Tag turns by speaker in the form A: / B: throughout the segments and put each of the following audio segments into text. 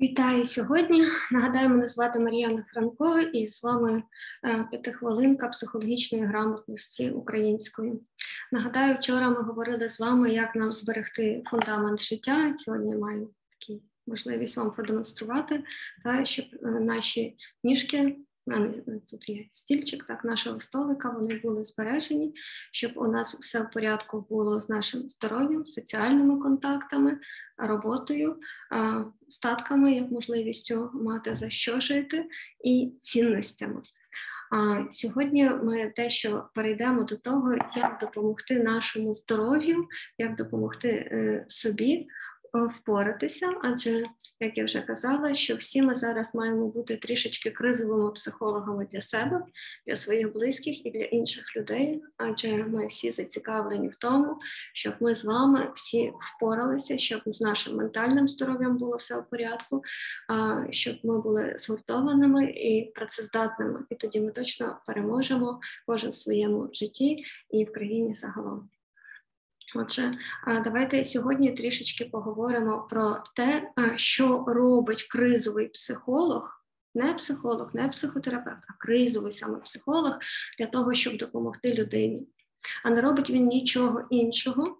A: Вітаю сьогодні. Нагадаю, мене звати Мар'яна Франко, і з вами е, п'ятихвилинка психологічної грамотності української. Нагадаю, вчора ми говорили з вами, як нам зберегти фундамент життя. Сьогодні маю таку можливість вам продемонструвати, та щоб е, наші ніжки тут є стільчик, так, нашого столика, вони були збережені, щоб у нас все в порядку було з нашим здоров'ям, соціальними контактами, роботою, статками, як можливістю мати за що жити, і цінностями. А сьогодні ми дещо перейдемо до того, як допомогти нашому здоров'ю, як допомогти е, соби впоратися, адже, як я вже казала, що всі ми зараз маємо бути трішечки кризовими психологами для себе, для своїх близьких і для інших людей, адже ми всі зацікавлені в тому, щоб ми з вами всі впоралися, щоб з нашим ментальним здоров'ям було все в порядку, щоб ми були згуртованими і працездатними. І тоді ми точно переможемо кожен в своєму житті і в країні загалом. Отже, давайте сьогодні трішечки поговоримо про те, що робить кризовий психолог, не психолог, не психотерапевт, а кризовий саме психолог для того, щоб допомогти людині. А не робить він нічого іншого,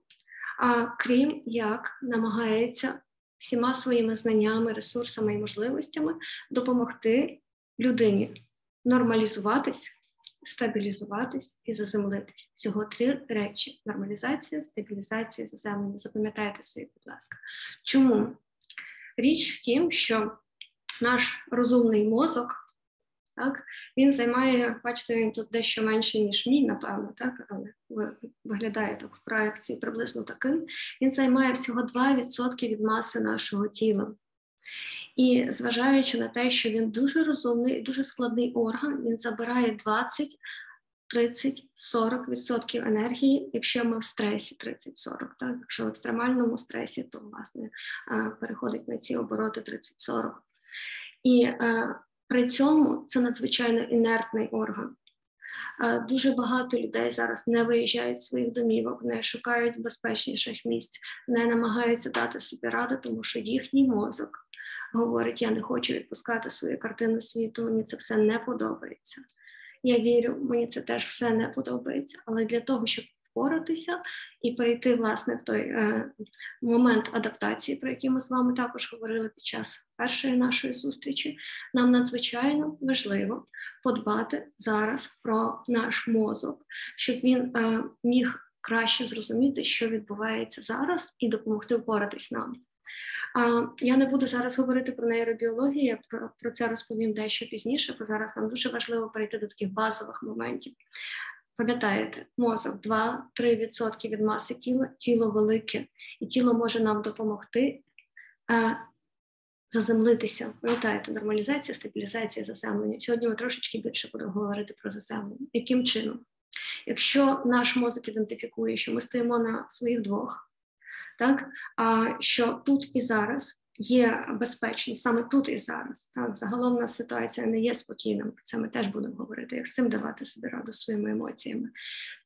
A: а крім як намагається всіма своїми знаннями, ресурсами і можливостями допомогти людині нормалізуватись стабілізуватись і заземлитись. Всього три речі: нормалізація, стабілізація, заземлення. Запам'ятайте собі, будь ласка. Чому? Річ в тім, що наш розумний мозок. Так, Він займає, бачите, він тут дещо менше, ніж мій, напевно, так, але виглядає так в проекції приблизно таким. Він займає всього 2% від маси нашого тіла. І зважаючи на те, що він дуже розумний дуже складний орган, він забирає 20, 30, 40% енергії, якщо ми в стресі 30-40. Так? Якщо в екстремальному стресі, то власне переходить на ці обороти 30-40. І при цьому це надзвичайно інертний орган. Дуже багато людей зараз не виїжджають з своїх домівок, не шукають безпечніших місць, не намагаються дати собі раду, тому що їхній мозок говорить, я не хочу відпускати свою картину світу, мені це все не подобається. Я вірю, мені це теж все не подобається. Але для того, щоб впоратися і перейти власне в той е, момент адаптації, про який ми з вами також говорили під час першої нашої зустрічі, нам надзвичайно важливо подбати зараз про наш мозок, щоб він е, міг краще зрозуміти, що відбувається зараз, і допомогти впоратись нам. Я не буду зараз говорити про нейробіологію, я про, про це розповім дещо пізніше, бо зараз нам дуже важливо перейти до таких базових моментів. Пам'ятаєте, мозок 2-3% від маси тіла, тіло велике, і тіло може нам допомогти а, заземлитися. Пам'ятаєте, нормалізація, стабілізація, заземлення. Сьогодні ми трошечки більше будемо говорити про заземлення. Яким чином? Якщо наш мозок ідентифікує, що ми стоїмо на своїх двох, так що тут і зараз є безпечно, саме тут і зараз. Так, загалом у ситуація не є спокійною. Про це ми теж будемо говорити, як з цим давати собі раду своїми емоціями.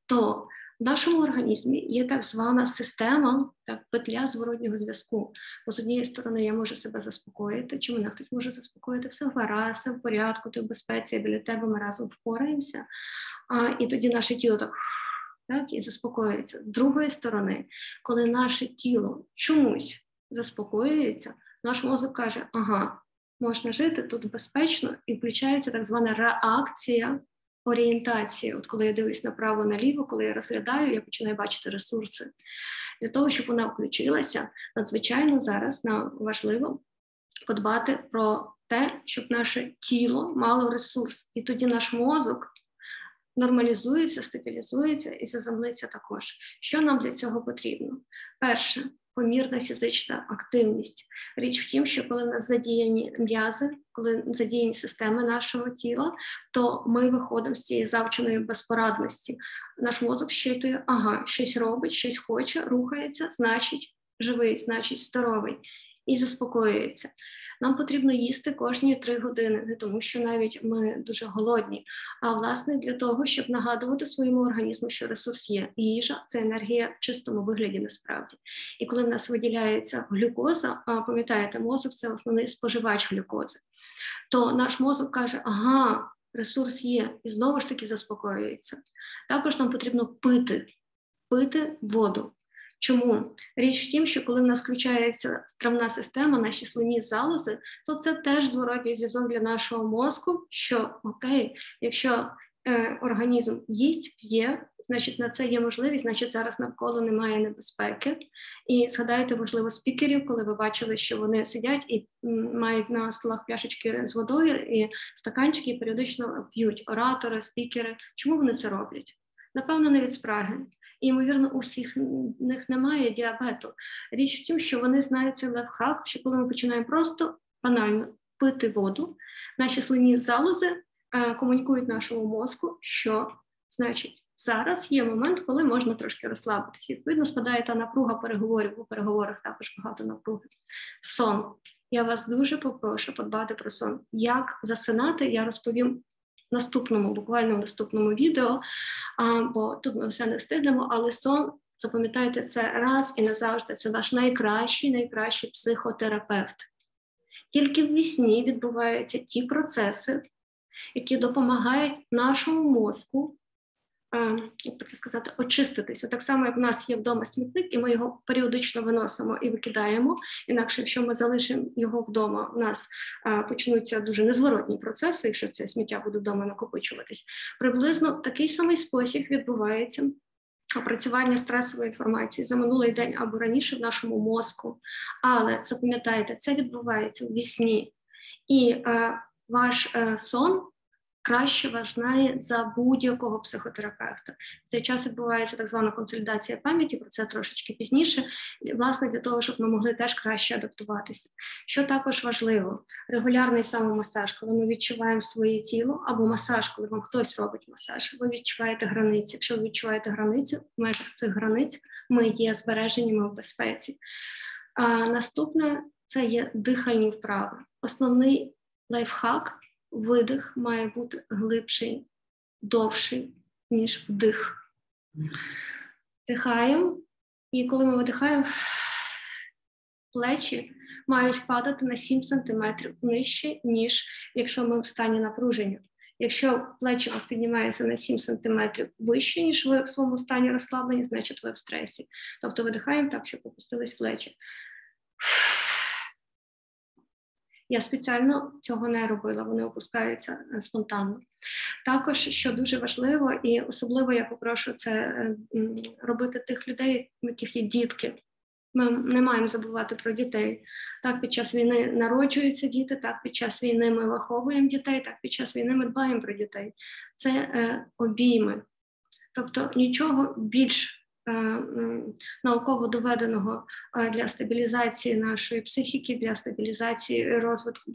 A: То в нашому організмі є так звана система, так петля зворотнього зв'язку. Бо з однієї сторони я можу себе заспокоїти, чи мене хтось може заспокоїти, все гаразд, все в порядку, ти в безпеці, біля тебе ми разом впораємося. А, І тоді наше тіло так так, і заспокоюється. З другої сторони, коли наше тіло чомусь заспокоюється, наш мозок каже, ага, можна жити тут безпечно, і включається так звана реакція орієнтації. От коли я дивлюсь направо-наліво, коли я розглядаю, я починаю бачити ресурси. Для того, щоб вона включилася, надзвичайно зараз нам важливо подбати про те, щоб наше тіло мало ресурс, і тоді наш мозок нормалізується, стабілізується і заземлиться також. Що нам для цього потрібно? Перше. Помірна фізична активність. Річ в тім, що коли в нас задіяні м'язи, коли задіяні системи нашого тіла, то ми виходимо з цієї завченої безпорадності. Наш мозок щитує, ага, щось робить, щось хоче, рухається, значить живий, значить здоровий і заспокоюється. Нам потрібно їсти кожні три години, не тому що навіть ми дуже голодні, а власне для того, щоб нагадувати своєму організму, що ресурс є. Їжа це енергія в чистому вигляді насправді. І коли в нас виділяється глюкоза, а пам'ятаєте, мозок це основний споживач глюкози, то наш мозок каже, ага, ресурс є, і знову ж таки заспокоюється. Також нам потрібно пити, пити воду. Чому річ в тім, що коли в нас включається стравна система, наші слинні залози, то це теж зворотній зв'язок для нашого мозку. Що окей, якщо е, організм їсть, п'є, значить на це є можливість, значить зараз навколо немає небезпеки. І згадайте, можливо, спікерів, коли ви бачили, що вони сидять і мають на столах пляшечки з водою і стаканчики, і періодично п'ють оратори, спікери. Чому вони це роблять? Напевно, не від спраги. І, ймовірно, у всіх них немає діабету. Річ в тім, що вони знають цей лайфхак, що коли ми починаємо просто банально пити воду, наші слинні залози е, комунікують нашому мозку, що значить зараз є момент, коли можна трошки розслабитися. Відповідно, спадає та напруга переговорів у переговорах також багато напруги. Сон. Я вас дуже попрошу подбати про сон. Як засинати, я розповім наступному, буквально в наступному відео, а, бо тут ми все не встигнемо, але сон, запам'ятайте це раз і назавжди. Це ваш найкращий, найкращий психотерапевт. Тільки в вісні відбуваються ті процеси, які допомагають нашому мозку як би це сказати, очиститися. Так само, як в нас є вдома смітник, і ми його періодично виносимо і викидаємо. Інакше, якщо ми залишимо його вдома, у нас почнуться дуже незворотні процеси, якщо це сміття буде вдома накопичуватись. Приблизно такий самий спосіб відбувається. Опрацювання стресової інформації за минулий день або раніше в нашому мозку, але запам'ятайте, це відбувається в вісні, і е, ваш е, сон краще вас за будь-якого психотерапевта. В цей час відбувається так звана консолідація пам'яті, про це трошечки пізніше, власне, для того, щоб ми могли теж краще адаптуватися. Що також важливо, регулярний самомасаж, коли ми відчуваємо своє тіло, або масаж, коли вам хтось робить масаж, ви відчуваєте границі. Якщо ви відчуваєте границі, в межах цих границь ми є збереженнями в безпеці. А Наступне це є дихальні вправи. Основний лайфхак видих має бути глибший, довший, ніж вдих. Вдихаємо, і коли ми видихаємо, плечі мають падати на 7 см нижче, ніж якщо ми в стані напруження. Якщо плечі у вас піднімаються на 7 см вище, ніж ви в своєму стані розслаблені, значить ви в стресі. Тобто видихаємо так, щоб опустились плечі. Я спеціально цього не робила, вони опускаються е, спонтанно. Також, що дуже важливо, і особливо я попрошу це е, робити тих людей, у яких є дітки. Ми не маємо забувати про дітей. Так, під час війни народжуються діти, так під час війни ми виховуємо дітей, так під час війни ми дбаємо про дітей. Це е, обійми. Тобто нічого більш науково доведеного е, для стабілізації нашої психіки, для стабілізації розвитку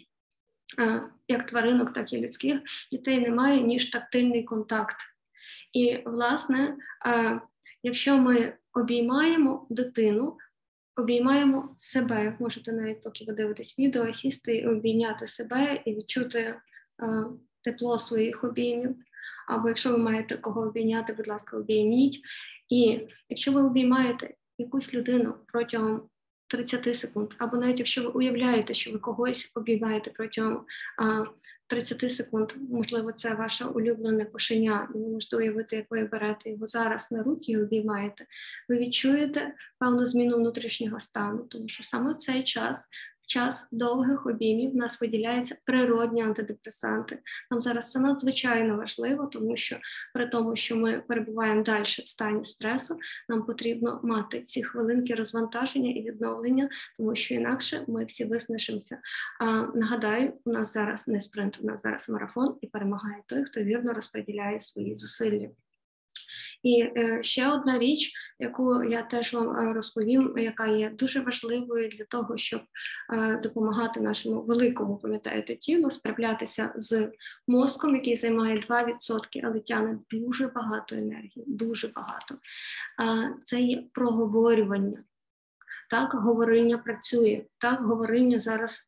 A: е, як тваринок, так і людських дітей немає ніж тактильний контакт. І, власне, якщо ми обіймаємо дитину, обіймаємо себе, можете навіть, поки ви дивитесь відео, сісти і обійняти себе і відчути тепло своїх обіймів. Або якщо ви маєте кого обійняти, будь ласка, обійміть. І якщо ви обіймаєте якусь людину протягом 30 секунд, або навіть якщо ви уявляєте, що ви когось обіймаєте протягом а, 30 секунд, можливо, це ваше улюблене кошеня, і ви можете уявити, як ви берете його зараз на руки і обіймаєте, ви відчуєте певну зміну внутрішнього стану, тому що саме в цей час час довгих обіймів в нас виділяються природні антидепресанти. Нам зараз це надзвичайно важливо, тому що при тому, що ми перебуваємо далі в стані стресу, нам потрібно мати ці хвилинки розвантаження і відновлення, тому що інакше ми всі виснажимося. А нагадаю, у нас зараз не спринт, у нас зараз марафон і перемагає той, хто вірно розподіляє свої зусилля. І е, ще одна річ, яку я теж вам е, розповім, яка є дуже важливою для того, щоб е, допомагати нашому великому, пам'ятаєте, тілу справлятися з мозком, який займає 2%, але тягне дуже багато енергії, дуже багато. Це є проговорювання. Так, говориння працює, так, говориння зараз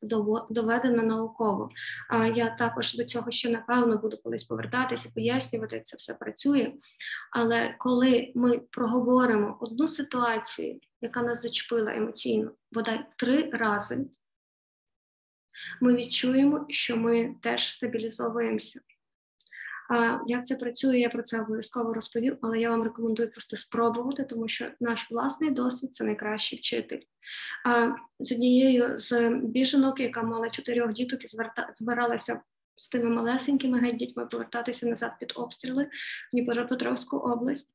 A: доведено науково. А я також до цього ще напевно буду колись повертатися, пояснювати, це все працює. Але коли ми проговоримо одну ситуацію, яка нас зачепила емоційно, бодай три рази, ми відчуємо, що ми теж стабілізовуємося. Як це працює, я про це обов'язково розповім, але я вам рекомендую просто спробувати, тому що наш власний досвід це найкращий вчитель. З однією з біженок, яка мала чотирьох діток і збиралася з тими малесенькими геть дітьми повертатися назад під обстріли в Дніпропетровську область,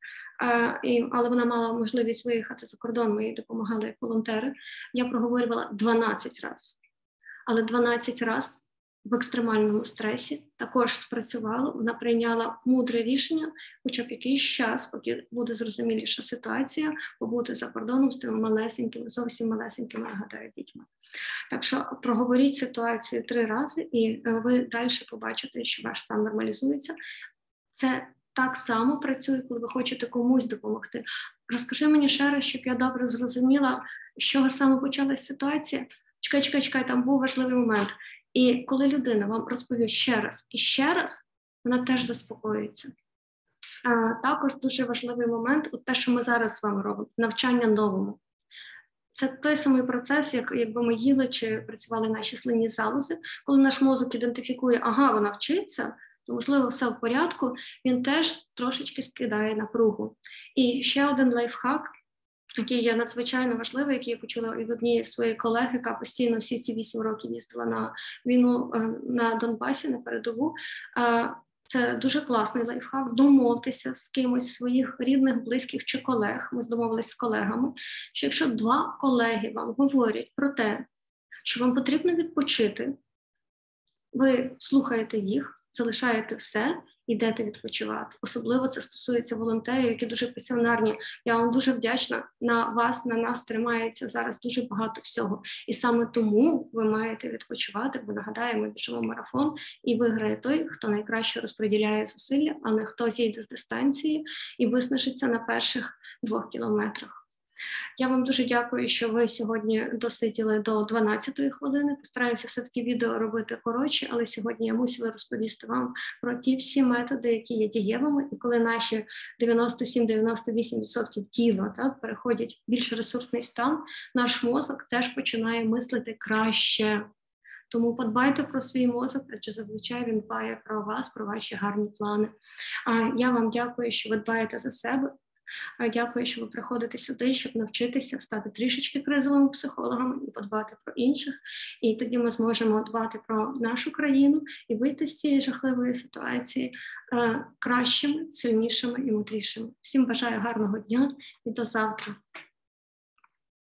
A: і, але вона мала можливість виїхати за кордон. Ми їй допомагали як волонтери. Я проговорювала 12 разів, але 12 разів в екстремальному стресі також спрацювало. Вона прийняла мудре рішення, хоча б якийсь час, поки буде зрозуміліша ситуація, побути за кордоном з тими малесенькими, зовсім малесенькими, нагадаю, дітьми. Так що проговоріть ситуацію три рази, і е, ви далі побачите, що ваш стан нормалізується. Це так само працює, коли ви хочете комусь допомогти. Розкажи мені ще раз, щоб я добре зрозуміла, з чого саме почалася ситуація. Чекай, чекай, чекай, там був важливий момент. І коли людина вам розповість ще раз і ще раз, вона теж заспокоїться. Також дуже важливий момент у те, що ми зараз з вами робимо навчання новому. Це той самий процес, як якби ми їли чи працювали наші слинні залози. Коли наш мозок ідентифікує, ага, вона вчиться, то можливо все в порядку, він теж трошечки скидає напругу. І ще один лайфхак який є надзвичайно важливий, який я почула від однієї своєї колеги, яка постійно всі ці вісім років їздила на війну е, на Донбасі на передову. Це дуже класний лайфхак. Домовтеся з кимось своїх рідних, близьких чи колег. Ми домовилися з колегами. Що якщо два колеги вам говорять про те, що вам потрібно відпочити, ви слухаєте їх, залишаєте все йдете відпочивати. Особливо це стосується волонтерів, які дуже пасіонарні. Я вам дуже вдячна на вас, на нас тримається зараз дуже багато всього. І саме тому ви маєте відпочивати, бо нагадаємо, біжимо марафон і виграє той, хто найкраще розподіляє зусилля, а не хто зійде з дистанції і виснажиться на перших двох кілометрах. Я вам дуже дякую, що ви сьогодні досиділи до 12-ї хвилини. Постараюся все таки відео робити коротше, але сьогодні я мусила розповісти вам про ті всі методи, які є дієвими, і коли наші 97-98% тіла так переходять в більш ресурсний стан, наш мозок теж починає мислити краще. Тому подбайте про свій мозок, адже зазвичай він дбає про вас, про ваші гарні плани. А я вам дякую, що ви дбаєте за себе. Дякую, що ви приходите сюди, щоб навчитися стати трішечки кризовими психологами і подбати про інших. І тоді ми зможемо дбати про нашу країну і вийти з цієї жахливої ситуації кращими, сильнішими і мудрішими. Всім бажаю гарного дня і до завтра.